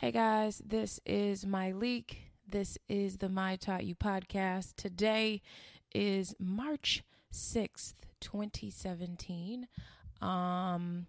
Hey guys, this is Myleik. This is the My Taught You podcast. Today is March 6th, 2017. Um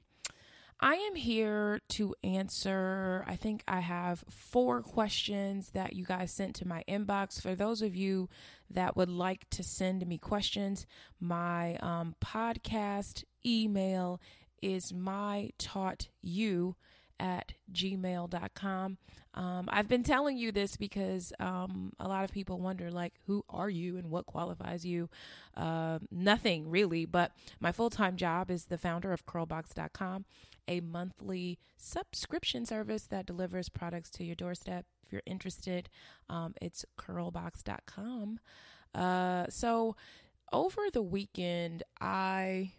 I am here to answer, I think I have four questions that you guys sent to my inbox. For those of you that would like to send me questions, my um, podcast email is my taught you at gmail.com. Um, I've been telling you this because um, a lot of people wonder, like, who are you and what qualifies you? Uh, nothing really, but my full time job is the founder of curlbox.com, a monthly subscription service that delivers products to your doorstep. If you're interested, um, it's curlbox.com. Uh, so over the weekend, I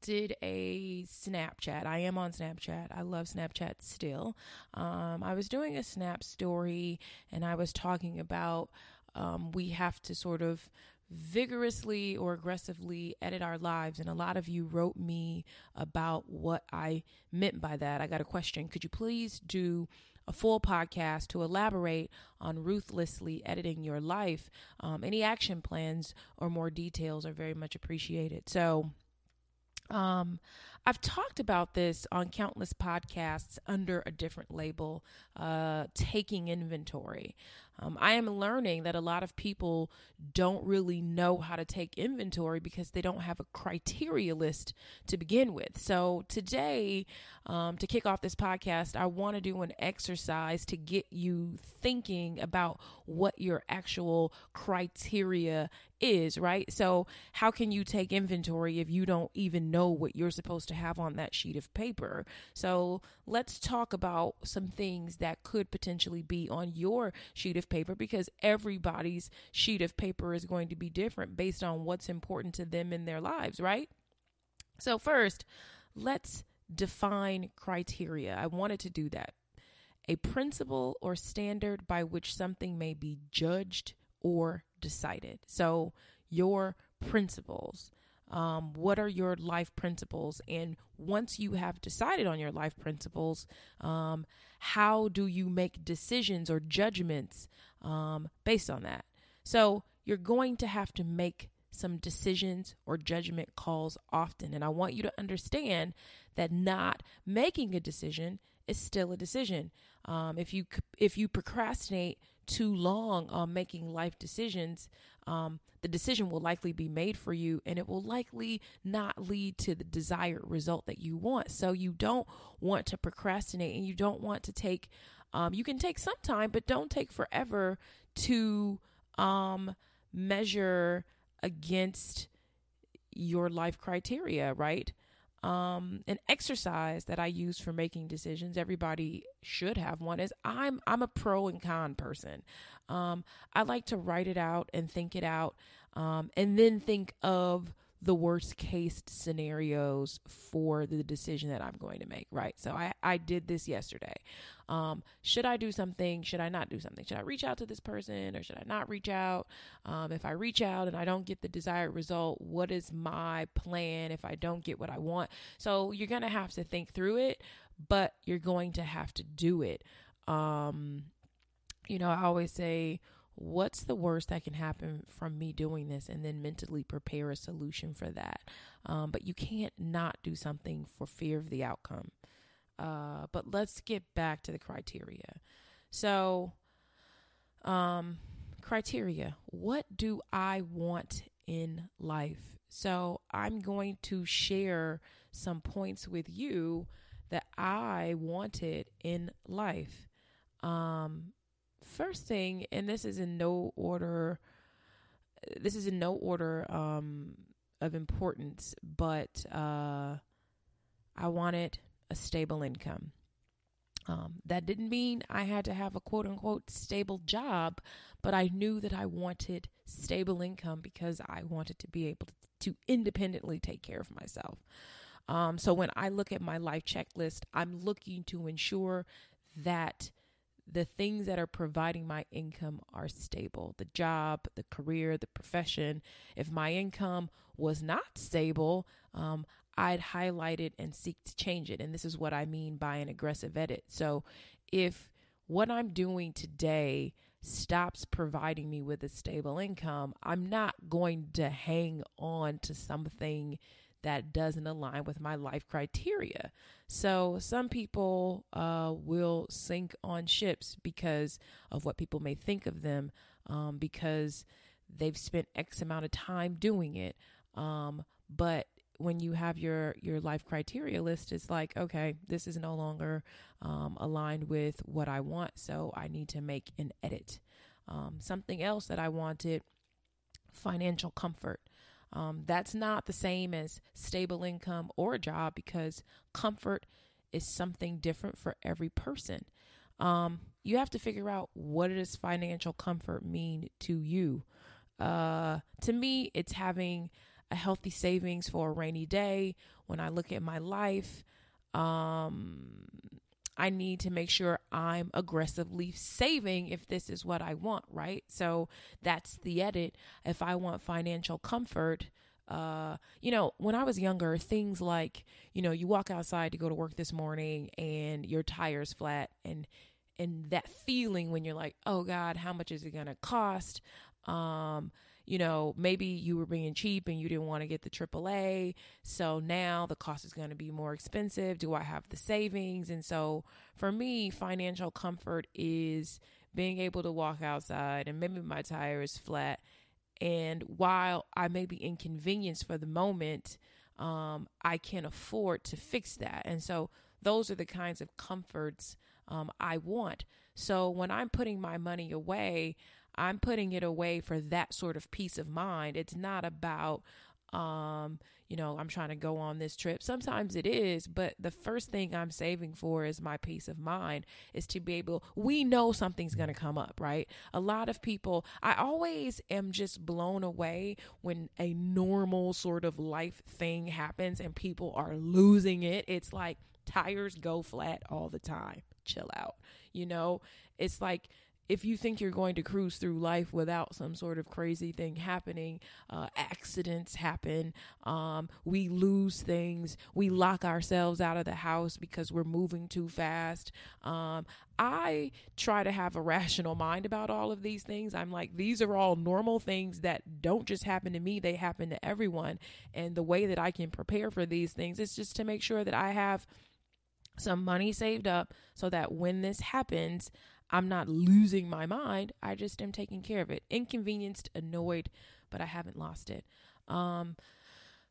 did a Snapchat. I am on Snapchat. I love Snapchat still. Um, I was doing a Snap story and I was talking about um, we have to sort of vigorously or aggressively edit our lives. And a lot of you wrote me about what I meant by that. I got a question. Could you please do a full podcast to elaborate on ruthlessly editing your life? Um, any action plans or more details are very much appreciated. So, um, I've talked about this on countless podcasts under a different label, uh, taking inventory. Um, I am learning that a lot of people don't really know how to take inventory because they don't have a criteria list to begin with. So, today, um, to kick off this podcast, I want to do an exercise to get you thinking about what your actual criteria is, right? So, how can you take inventory if you don't even know what you're supposed to have on that sheet of paper? So, let's talk about some things that could potentially be on your sheet of paper because everybody's sheet of paper is going to be different based on what's important to them in their lives, right? So, first, let's define criteria. I wanted to do that. A principle or standard by which something may be judged or decided. So, your principles. Um, what are your life principles? And once you have decided on your life principles, um, how do you make decisions or judgments um, based on that? So you're going to have to make some decisions or judgment calls often. And I want you to understand that not making a decision is still a decision. Um, if you if you procrastinate too long on making life decisions, um, the decision will likely be made for you and it will likely not lead to the desired result that you want. So you don't want to procrastinate and you don't want to take, um, you can take some time, but don't take forever to um, measure against your life criteria, right? Um, an exercise that I use for making decisions. Everybody should have one. Is I'm I'm a pro and con person. Um, I like to write it out and think it out, um, and then think of the worst case scenarios for the decision that I'm going to make, right? So I, I did this yesterday. Um, should I do something? Should I not do something? Should I reach out to this person or should I not reach out? Um, if I reach out and I don't get the desired result, what is my plan if I don't get what I want? So you're going to have to think through it, but you're going to have to do it. Um, you know, I always say, what's the worst that can happen from me doing this and then mentally prepare a solution for that um, but you can't not do something for fear of the outcome uh, but let's get back to the criteria. So um, criteria. What do i want in life? So i'm going to share some points with you that i wanted in life. Um, first thing, and this is in no order. This is in no order um, of importance, but uh, I wanted a stable income. Um, that didn't mean I had to have a quote unquote stable job, but I knew that I wanted stable income because I wanted to be able to, independently take care of myself. Um, so when I look at my life checklist, I'm looking to ensure that the things that are providing my income are stable the job, the career, the profession. If my income was not stable, um, I'd highlight it and seek to change it. And this is what I mean by an aggressive edit. So if what I'm doing today stops providing me with a stable income, I'm not going to hang on to something that doesn't align with my life criteria. So some people uh, will sink on ships because of what people may think of them, um, because they've spent X amount of time doing it. Um, but when you have your your life criteria list it's like okay this is no longer um, aligned with what i want so i need to make an edit. Um, something else that i wanted financial comfort. Um, that's not the same as stable income or a job because comfort is something different for every person. Um, you have to figure out what does financial comfort mean to you. Uh, to me it's having a healthy savings for a rainy day. When I look at my life, um, I need to make sure I'm aggressively saving if this is what I want, right? So that's the edit. If I want financial comfort, uh, you know, when I was younger, things like, you know, you walk outside to go to work this morning and your tire's flat and and that feeling when you're like, oh God, how much is it gonna cost? Um, you know, maybe you were being cheap and you didn't want to get the AAA. So now the cost is going to be more expensive. Do I have the savings? And so for me, financial comfort is being able to walk outside and maybe my tire is flat. And while I may be inconvenienced for the moment, um, I can afford to fix that. And so those are the kinds of comforts um, I want. So when I'm putting my money away, I'm putting it away for that sort of peace of mind. It's not about, um, you know, I'm trying to go on this trip. Sometimes it is, but the first thing I'm saving for is my peace of mind, is to be able, we know something's going to come up, right? A lot of people, I always am just blown away when a normal sort of life thing happens and people are losing it. It's like tires go flat all the time. Chill out. You know, it's like, if you think you're going to cruise through life without some sort of crazy thing happening, uh, accidents happen, um, we lose things, we lock ourselves out of the house because we're moving too fast. Um, I try to have a rational mind about all of these things. I'm like, these are all normal things that don't just happen to me, they happen to everyone. And the way that I can prepare for these things is just to make sure that I have some money saved up so that when this happens, I'm not losing my mind. I just am taking care of it. Inconvenienced, annoyed, but I haven't lost it. Um,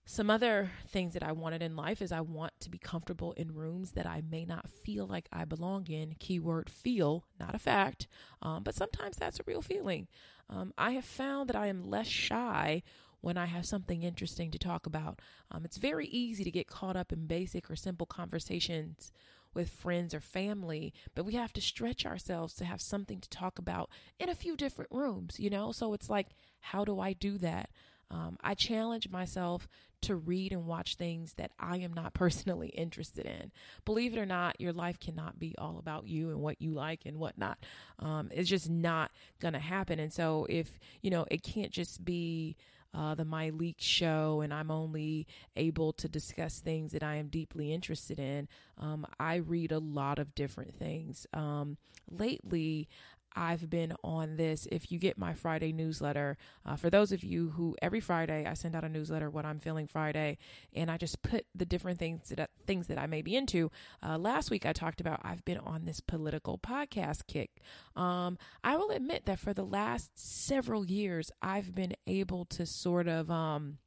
some other things that I wanted in life is I want to be comfortable in rooms that I may not feel like I belong in. Keyword feel, not a fact, um, but sometimes that's a real feeling. Um, I have found that I am less shy when I have something interesting to talk about. Um, it's very easy to get caught up in basic or simple conversations with friends or family, but we have to stretch ourselves to have something to talk about in a few different rooms, you know? So it's like, how do I do that? Um, I challenge myself to read and watch things that I am not personally interested in. Believe it or not, your life cannot be all about you and what you like and whatnot. Um, it's just not going to happen. And so, if, you know, it can't just be uh, the Myleik show and I'm only able to discuss things that I am deeply interested in. Um, I read a lot of different things. Um, lately, I've been on this. If you get my Friday newsletter, uh, for those of you who every Friday I send out a newsletter, what I'm feeling Friday, and I just put the different things that things that I may be into. Uh, last week I talked about I've been on this political podcast kick. Um, I will admit that for the last several years I've been able to sort of um,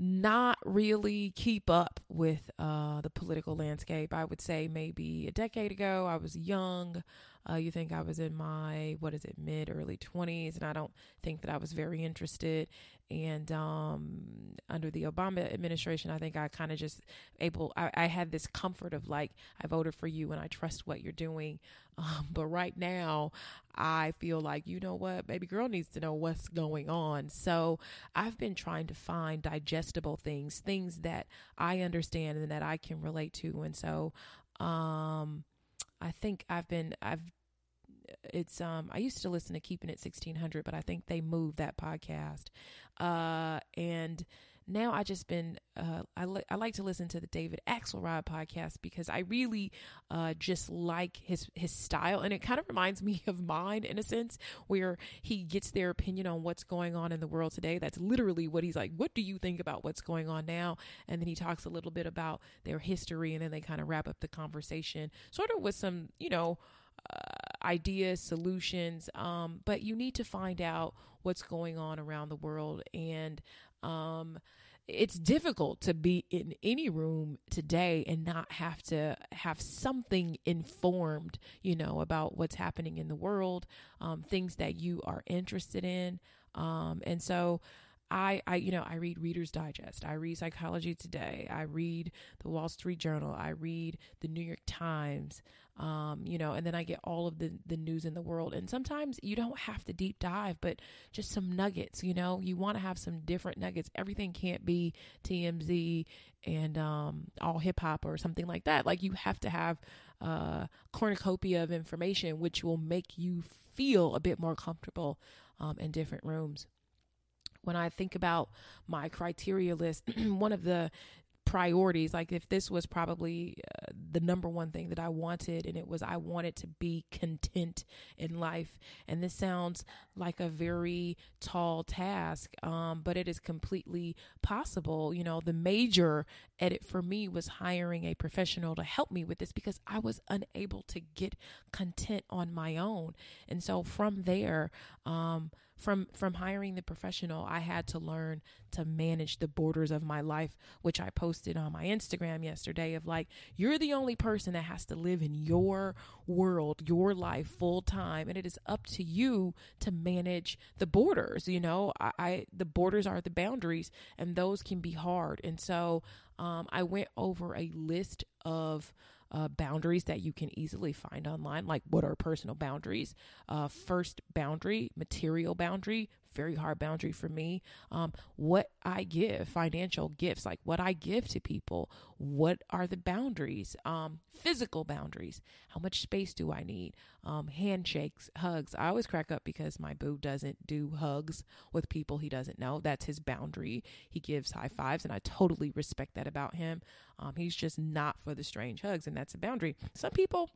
not really keep up with uh, the political landscape. I would say maybe a decade ago, I was young. Uh, you think I was in my, what is it, mid, early 20s, and I don't think that I was very interested. And um, under the Obama administration, I think I kind of just able, I, I, had this comfort of like, I voted for you and I trust what you're doing. Um, but right now, I feel like, you know what, baby girl needs to know what's going on. So I've been trying to find digestible things, things that I understand and that I can relate to. And so, um, I think I've been I've it's um I used to listen to Keeping It 1600, but I think they moved that podcast. Uh and now I just been uh, I li- I like to listen to the David Axelrod podcast because I really uh, just like his his style, and it kind of reminds me of mine in a sense, where he gets their opinion on what's going on in the world today. That's literally what he's like. What do you think about what's going on now? And then he talks a little bit about their history, and then they kind of wrap up the conversation, sort of with some you know. Uh, ideas, solutions, um, but you need to find out what's going on around the world and um, it's difficult to be in any room today and not have to have something informed, you know, about what's happening in the world, um, things that you are interested in. Um, and so, I, I, you know, I read Reader's Digest. I read Psychology Today. I read the Wall Street Journal. I read the New York Times. Um, you know, and then I get all of the the news in the world. And sometimes you don't have to deep dive, but just some nuggets. You know, you want to have some different nuggets. Everything can't be TMZ and um, all hip hop or something like that. Like you have to have a cornucopia of information, which will make you feel a bit more comfortable um, in different rooms when I think about my criteria list, one of the priorities, like if this was probably uh, the number one thing that I wanted, and it was I wanted to be content in life. And this sounds like a very tall task, um, but it is completely possible. You know, the major edit for me was hiring a professional to help me with this because I was unable to get content on my own. And so from there, um, from from hiring the professional i had to learn to manage the borders of my life which i posted on my instagram yesterday of like you're the only person that has to live in your world your life full time and it is up to you to manage the borders you know? I, I the borders are the boundaries and those can be hard. And so um, i went over a list of uh, boundaries that you can easily find online, like what are personal boundaries. Uh, first boundary, material boundary, very hard boundary for me. Um, what I give, financial gifts, like what I give to people, what are the boundaries? Um, physical boundaries. How much space do I need? Um, handshakes, hugs. I always crack up because my boo doesn't do hugs with people he doesn't know. That's his boundary. He gives high fives, and I totally respect that about him. Um, he's just not for the strange hugs, and that's a boundary. Some people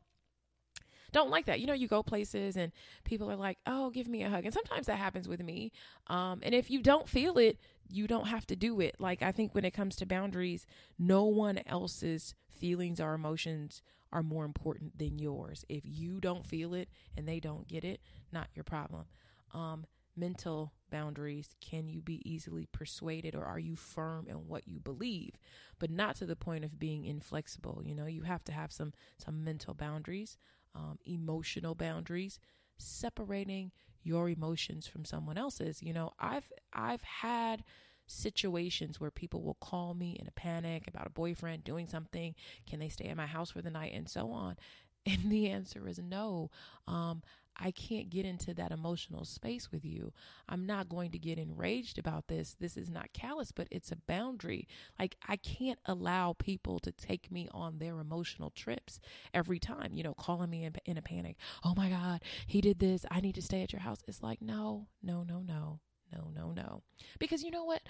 don't like that. You know, you go places and people are like, "Oh, give me a hug," and sometimes that happens with me. Um, and if you don't feel it, you don't have to do it. Like I think when it comes to boundaries, no one else's feelings or emotions are more important than yours. If you don't feel it and they don't get it, not your problem. Um, mental boundaries can you be easily persuaded or are you firm in what you believe but not to the point of being inflexible you know you have to have some some mental boundaries um, emotional boundaries, separating your emotions from someone else's. You know, I've I've had situations where people will call me in a panic about a boyfriend doing something. Can they stay at my house for the night and so on? And the answer is no. Um, I can't get into that emotional space with you. I'm not going to get enraged about this. This is not callous, but it's a boundary. Like, I can't allow people to take me on their emotional trips every time, you know, calling me in, in a panic. Oh my God, he did this. I need to stay at your house. It's like, no, no, no, no. No, no, no. Because you know what?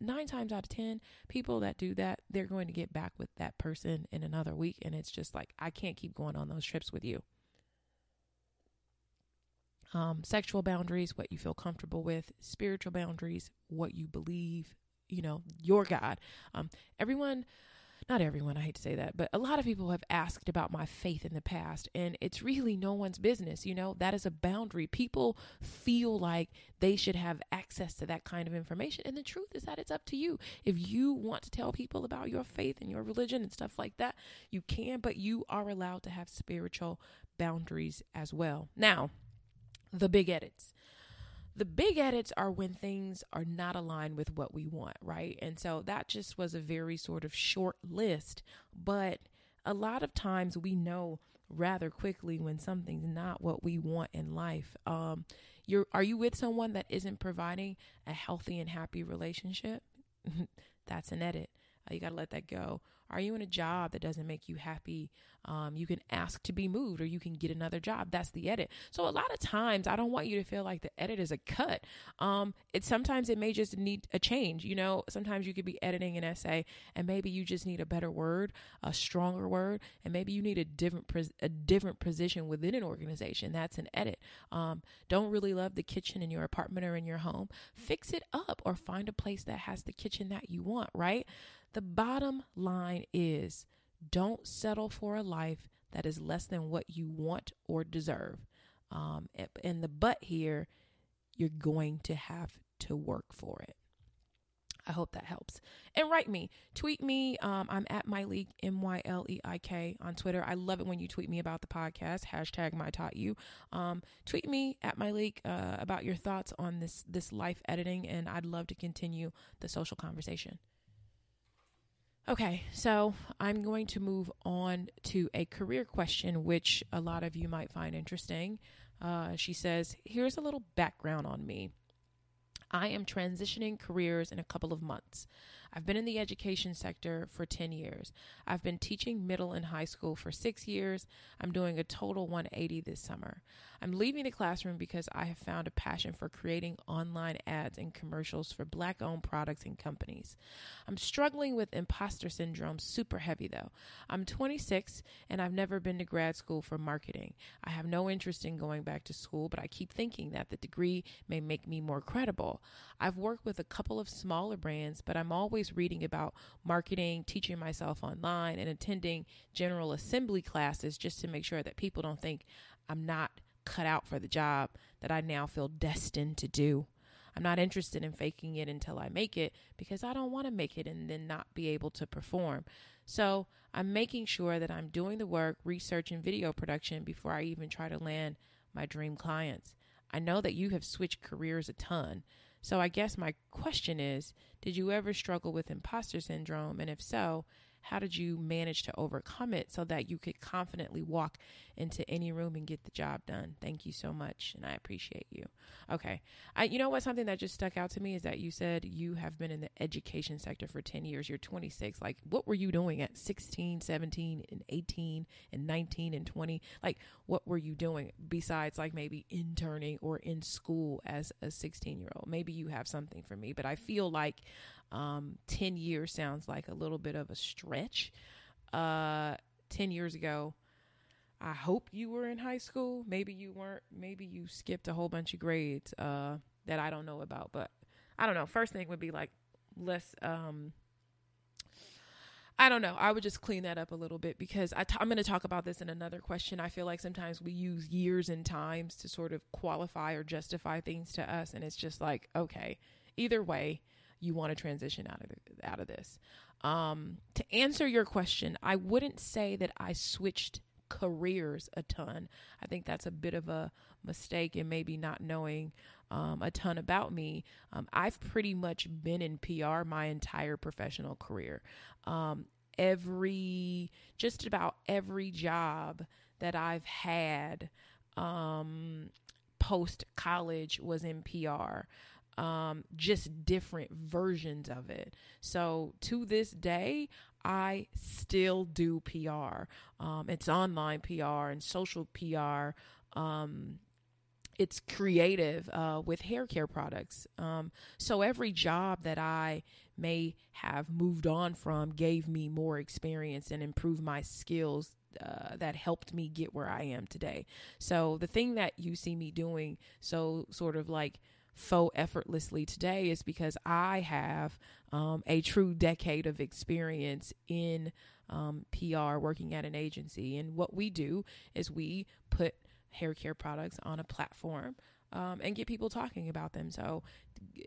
Nine times out of 10, people that do that, they're going to get back with that person in another week. And it's just like, I can't keep going on those trips with you um, sexual boundaries, what you feel comfortable with, spiritual boundaries, what you believe, you know, your God. Um, everyone, not everyone, I hate to say that, but a lot of people have asked about my faith in the past, and it's really no one's business. You know, that is a boundary. People feel like they should have access to that kind of information, and the truth is that it's up to you. If you want to tell people about your faith and your religion and stuff like that, you can, but you are allowed to have spiritual boundaries as well. Now, the big edits. The big edits are when things are not aligned with what we want, right? And so that just was a very sort of short list, but a lot of times we know rather quickly when something's not what we want in life. Um, you're are you with someone that isn't providing a healthy and happy relationship? That's an edit. Uh, you got to let that go. Are you in a job that doesn't make you happy? Um, you can ask to be moved or you can get another job. That's the edit. So a lot of times I don't want you to feel like the edit is a cut. Um, it sometimes it may just need a change. You know, sometimes you could be editing an essay and maybe you just need a better word, a stronger word, and maybe you need a different a different position within an organization. That's an edit. Um, don't really love the kitchen in your apartment or in your home. Fix it up or find a place that has the kitchen that you want. Right. The bottom line is don't settle for a life that is less than what you want or deserve. Um, and the but here, you're going to have to work for it. I hope that helps. And write me, tweet me. Um, I'm at Myleik M Y L E I K on Twitter. I love it when you tweet me about the podcast. Hashtag My Taught You. Um, tweet me at Myleik uh, about your thoughts on this this life editing, and I'd love to continue the social conversation. Okay, so I'm going to move on to a career question, which a lot of you might find interesting. Uh, she says, Here's a little background on me. I am transitioning careers in a couple of months. I've been in the education sector for 10 years. I've been teaching middle and high school for six years. I'm doing a total 180 this summer. I'm leaving the classroom because I have found a passion for creating online ads and commercials for black owned products and companies. I'm struggling with imposter syndrome super heavy though. I'm 26 and I've never been to grad school for marketing. I have no interest in going back to school, but I keep thinking that the degree may make me more credible. I've worked with a couple of smaller brands, but I'm always always reading about marketing, teaching myself online, and attending General Assembly classes just to make sure that people don't think I'm not cut out for the job that I now feel destined to do. I'm not interested in faking it until I make it because I don't want to make it and then not be able to perform. So I'm making sure that I'm doing the work, research, and video production before I even try to land my dream clients. I know that you have switched careers a ton. So I guess my question is Did you ever struggle with imposter syndrome? And if so, how did you manage to overcome it so that you could confidently walk into any room and get the job done? Thank you so much, and I appreciate you. Okay. I you know what something that just stuck out to me is that you said you have been in the education sector for 10 years. You're 26. Like what were you doing at 16, 17, and 18 and 19 and 20? Like what were you doing besides like maybe interning or in school as a 16-year-old? Maybe you have something for me, but I feel like um, 10 years sounds like a little bit of a stretch. Uh, 10 years ago, I hope you were in high school. Maybe you weren't. Maybe you skipped a whole bunch of grades uh, that I don't know about. But I don't know. First thing would be like less. Um, I don't know. I would just clean that up a little bit because i t- I'm going to talk about this in another question. I feel like sometimes we use years and times to sort of qualify or justify things to us, and it's just like okay. Either way, you want to transition out of the, out of this. Um, to answer your question, I wouldn't say that I switched careers a ton. I think that's a bit of a mistake and maybe not knowing um, a ton about me. Um, I've pretty much been in PR my entire professional career. Um, every, just about every job that I've had um, post college was in PR um, just different versions of it. So to this day, I still do PR. Um, it's online PR and social PR. Um, it's creative uh, with hair care products. Um, so every job that I may have moved on from gave me more experience and improved my skills uh, that helped me get where I am today. So the thing that you see me doing, so sort of like faux effortlessly today is because I have um, a true decade of experience in um, PR working at an agency. And what we do is we put hair care products on a platform um, and get people talking about them. So,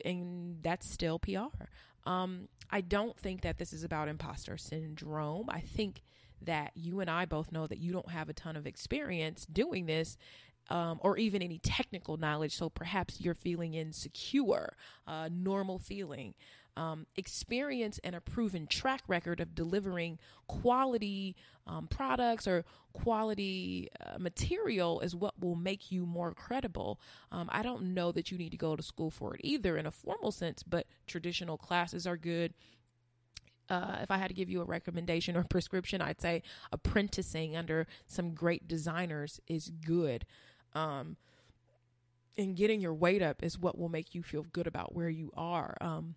and that's still PR. Um, I don't think that this is about imposter syndrome. I think that you and I both know that you don't have a ton of experience doing this um, or even any technical knowledge. So perhaps you're feeling insecure, uh, normal feeling. Um, experience and a proven track record of delivering quality um, products or quality uh, material is what will make you more credible. Um, I don't know that you need to go to school for it either in a formal sense, but traditional classes are good uh, if I had to give you a recommendation or prescription, I'd say apprenticing under some great designers is good. Um, and getting your weight up is what will make you feel good about where you are. Um,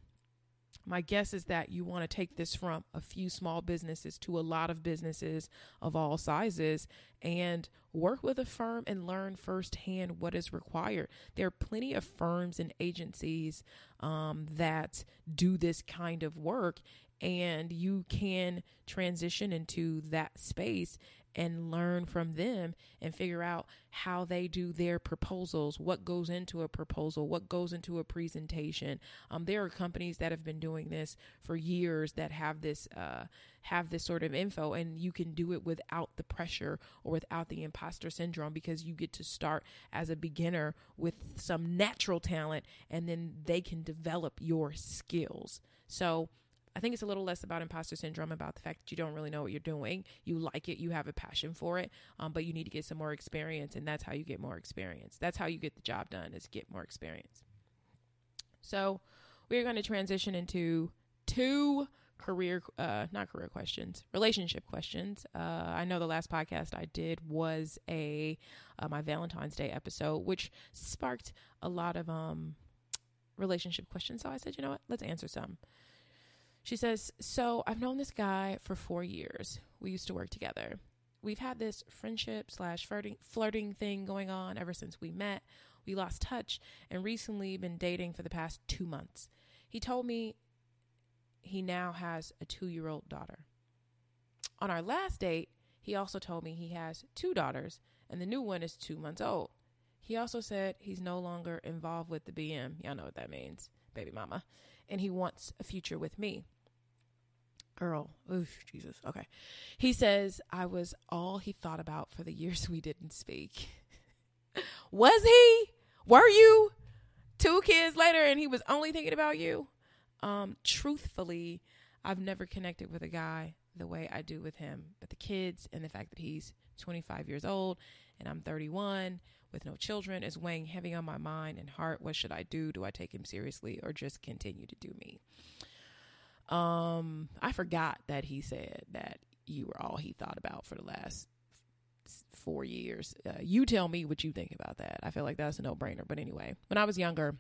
my guess is that you want to take this from a few small businesses to a lot of businesses of all sizes and work with a firm and learn firsthand what is required. There are plenty of firms and agencies um, that do this kind of work, and you can transition into that space and learn from them and figure out how they do their proposals, what goes into a proposal, what goes into a presentation. Um, there are companies that have been doing this for years that have this uh, have this sort of info, and you can do it without the pressure or without the imposter syndrome because you get to start as a beginner with some natural talent, and then they can develop your skills. So I think it's a little less about imposter syndrome, about the fact that you don't really know what you're doing. You like it, you have a passion for it, um, but you need to get some more experience, and that's how you get more experience. That's how you get the job done is get more experience. So we're going to transition into two career, uh, not career questions, relationship questions. Uh, I know the last podcast I did was a uh, my Valentine's Day episode, which sparked a lot of um relationship questions. So I said, you know what, let's answer some. She says, So I've known this guy for four years. We used to work together. We've had this friendship slash flirting, thing going on ever since we met. We lost touch and recently been dating for the past two months. He told me he now has a two year old daughter. On our last date, he also told me he has two daughters and the new one is two months old. He also said he's no longer involved with the BM. Y'all know what that means, baby mama. And he wants a future with me girl. Oof, Jesus. Okay. He says, I was all he thought about for the years we didn't speak. was he? Were you? Two kids later and he was only thinking about you? Um, truthfully, I've never connected with a guy the way I do with him. But the kids and the fact that he's 25 years old and I'm 31 with no children is weighing heavy on my mind and heart. What should I do? Do I take him seriously or just continue to do me? Um, I forgot that he said that you were all he thought about for the last four years. Uh, you tell me what you think about that. I feel like that's a no brainer. But anyway, when I was younger,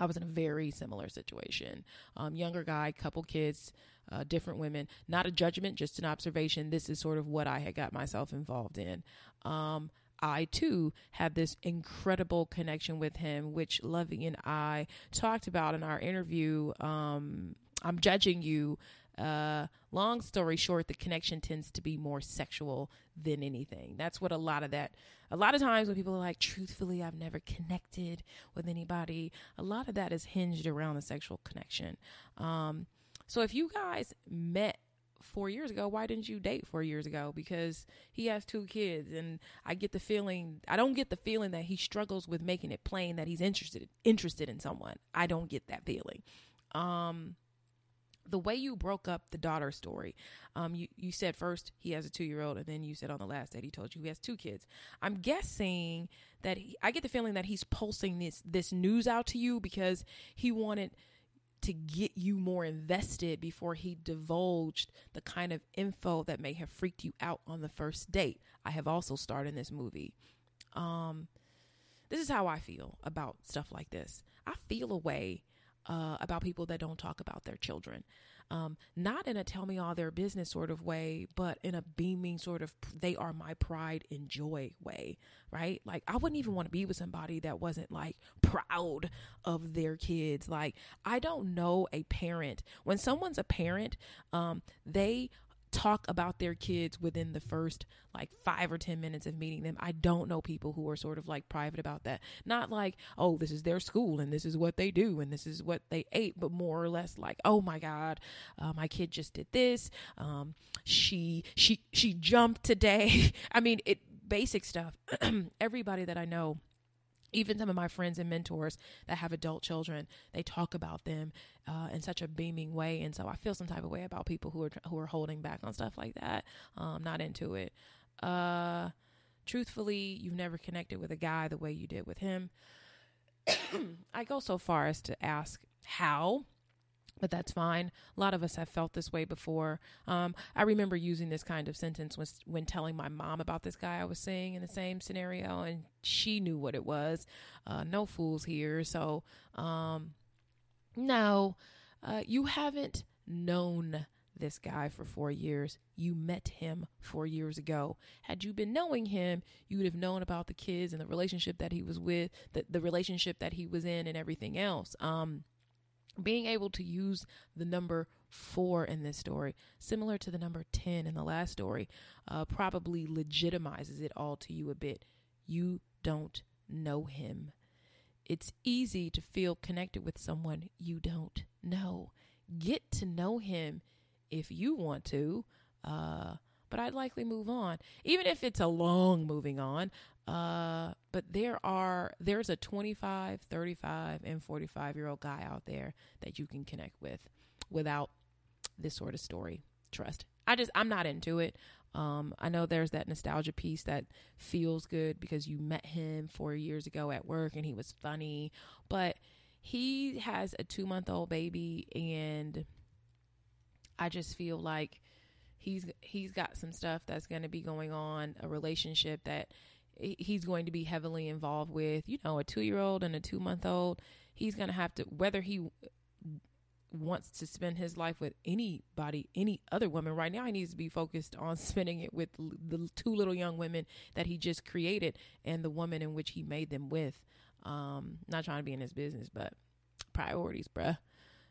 I was in a very similar situation. Um, younger guy, couple kids, uh, different women. Not a judgment, just an observation. This is sort of what I had got myself involved in. Um, I too had this incredible connection with him, which Lovey and I talked about in our interview um, I'm judging you. Uh, long story short, the connection tends to be more sexual than anything. That's what a lot of that, a lot of times when people are like, truthfully, I've never connected with anybody, a lot of that is hinged around the sexual connection. Um, so if you guys met four years ago, why didn't you date four years ago? Because he has two kids, and I get the feeling I don't get the feeling that he struggles with making it plain that he's interested interested in someone. I don't get that feeling. Um, the way you broke up the daughter story, um, you, you said first he has a two year old, and then you said on the last that he told you he has two kids. I'm guessing that he, I get the feeling that he's pulsing this this news out to you because he wanted to get you more invested before he divulged the kind of info that may have freaked you out on the first date. I have also starred in this movie. Um, this is how I feel about stuff like this. I feel a way uh, about people that don't talk about their children. Um, not in a tell me all their business sort of way, but in a beaming sort of they are my pride and joy way, right? Like I wouldn't even want to be with somebody that wasn't like proud of their kids. Like I don't know a parent when someone's a parent, um, they talk about their kids within the first like five or ten minutes of meeting them. I don't know people who are sort of like private about that. Not like, oh, this is their school and this is what they do and this is what they ate, but more or less like, oh my God, uh, my kid just did this. Um, she she she jumped today. I mean, it basic stuff. Everybody that I know even some of my friends and mentors that have adult children they talk about them uh, in such a beaming way. And so i feel some type of way about people who are who are holding back on stuff like that. Um not into it. Uh truthfully you've never connected with a guy the way you did with him. I go so far as to ask how but that's fine. A lot of us have felt this way before. Um, I remember using this kind of sentence when, when telling my mom about this guy I was seeing in the same scenario, and she knew what it was. Uh, no fools here. So, um, no, uh, you haven't known this guy for four years. You met him four years ago. Had you been knowing him, you would have known about the kids and the relationship that he was with, the, the relationship that he was in, and everything else. Um, being able to use the number four in this story, similar to the number 10 in the last story, uh, probably legitimizes it all to you a bit. You don't know him. It's easy to feel connected with someone you don't know. Get to know him if you want to. Uh, but I'd likely move on, even if it's a long moving on. Uh, but there are there's a 25, 35, and 45 year old guy out there that you can connect with without this sort of story. Trust. I just I'm not into it. Um, I know there's that nostalgia piece that feels good because you met him four years ago at work and he was funny, but he has a two month old baby and I just feel like he's he's got some stuff that's going to be going on, a relationship that he's going to be heavily involved with. You know, a two year old and a two month old. He's going to have to whether he wants to spend his life with anybody, any other woman right now, he needs to be focused on spending it with the two little young women that he just created and the woman in which he made them with. Um, not trying to be in his business, but priorities, bruh.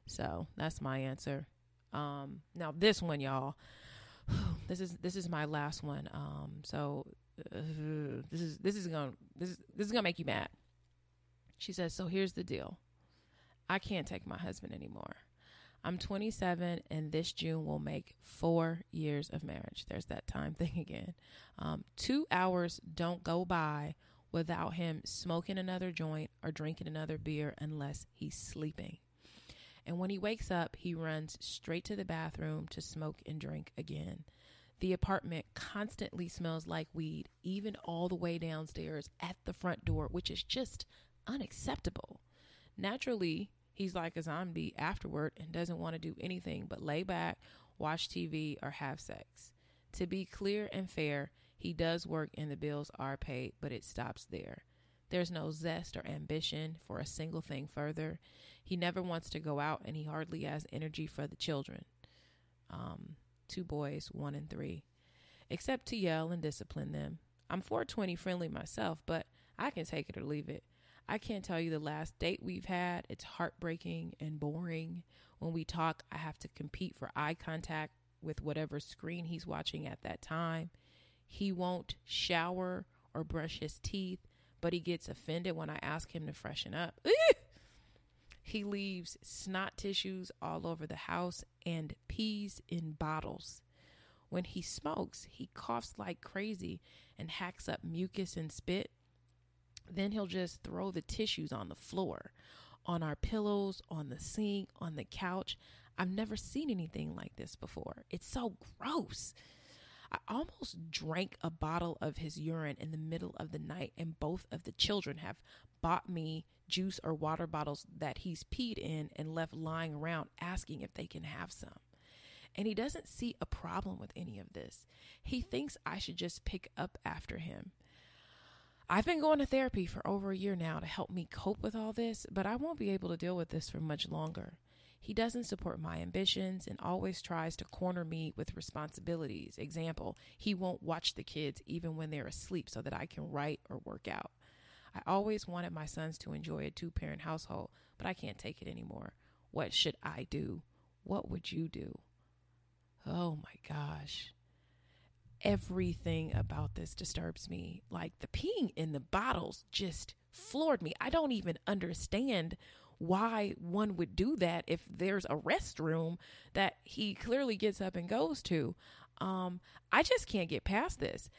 So that's my answer. Um, now this one, y'all, this is this is my last one. Um, so uh, this is this is gonna this is this is gonna make you mad. She says, "So here's the deal. I can't take my husband anymore. I'm 27, and this June will make four years of marriage. There's that time thing again. Um, two hours don't go by without him smoking another joint or drinking another beer unless he's sleeping. And when he wakes up, he runs straight to the bathroom to smoke and drink again. The apartment constantly smells like weed, even all the way downstairs at the front door, which is just unacceptable. Naturally, he's like a zombie afterward and doesn't want to do anything but lay back, watch TV, or have sex. To be clear and fair, he does work and the bills are paid, but it stops there. There's no zest or ambition for a single thing further. He never wants to go out and he hardly has energy for the children. Um, two boys, one and three, except to yell and discipline them. I'm 420 friendly myself, but I can take it or leave it. I can't tell you the last date we've had. It's heartbreaking and boring. When we talk, I have to compete for eye contact with whatever screen he's watching at that time. He won't shower or brush his teeth, but he gets offended when I ask him to freshen up. He leaves snot tissues all over the house and pees in bottles. When he smokes, he coughs like crazy and hacks up mucus and spit. Then he'll just throw the tissues on the floor, on our pillows, on the sink, on the couch. I've never seen anything like this before. It's so gross. I almost drank a bottle of his urine in the middle of the night, and both of the children have bought me juice or water bottles that he's peed in and left lying around asking if they can have some. And he doesn't see a problem with any of this. He thinks I should just pick up after him. I've been going to therapy for over a year now to help me cope with all this, but I won't be able to deal with this for much longer. He doesn't support my ambitions and always tries to corner me with responsibilities. Example, he won't watch the kids even when they're asleep so that I can write or work out. I always wanted my sons to enjoy a two parent household, but I can't take it anymore. What should I do? What would you do? Oh my gosh. Everything about this disturbs me. Like the peeing in the bottles just floored me. I don't even understand why one would do that if there's a restroom that he clearly gets up and goes to. Um, I just can't get past this.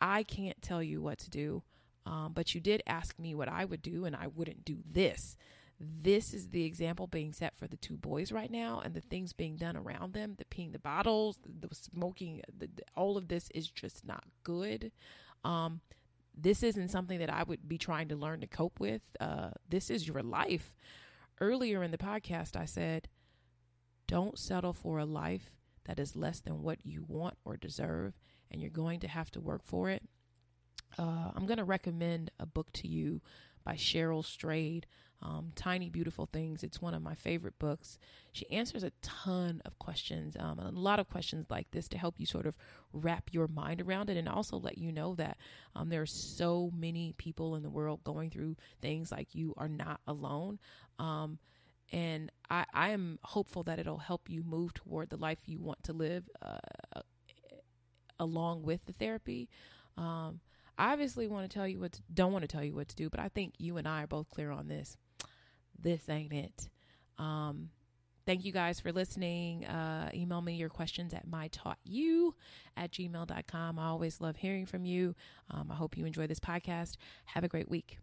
I can't tell you what to do. Um, but you did ask me what I would do, and I wouldn't do this. This is the example being set for the two boys right now, and the things being done around them the peeing the bottles, the, smoking, the, the, all of this is just not good. Um, this isn't something that I would be trying to learn to cope with. Uh, this is your life. Earlier in the podcast, I said, Don't settle for a life that is less than what you want or deserve, and you're going to have to work for it. Uh, I'm going to recommend a book to you by Cheryl Strayed, um, Tiny Beautiful Things. It's one of my favorite books. She answers a ton of questions, um, a lot of questions like this to help you sort of wrap your mind around it and also let you know that um, there are so many people in the world going through things like you are not alone. Um, and I, I am hopeful that it'll help you move toward the life you want to live uh, along with the therapy. Um, obviously want to tell you what to, don't want to tell you what to do, but I think you and I are both clear on this. This ain't it. Um, thank you guys for listening. Uh, email me your questions at mytaughtyou at gmail.com. I always love hearing from you. Um, I hope you enjoy this podcast. Have a great week.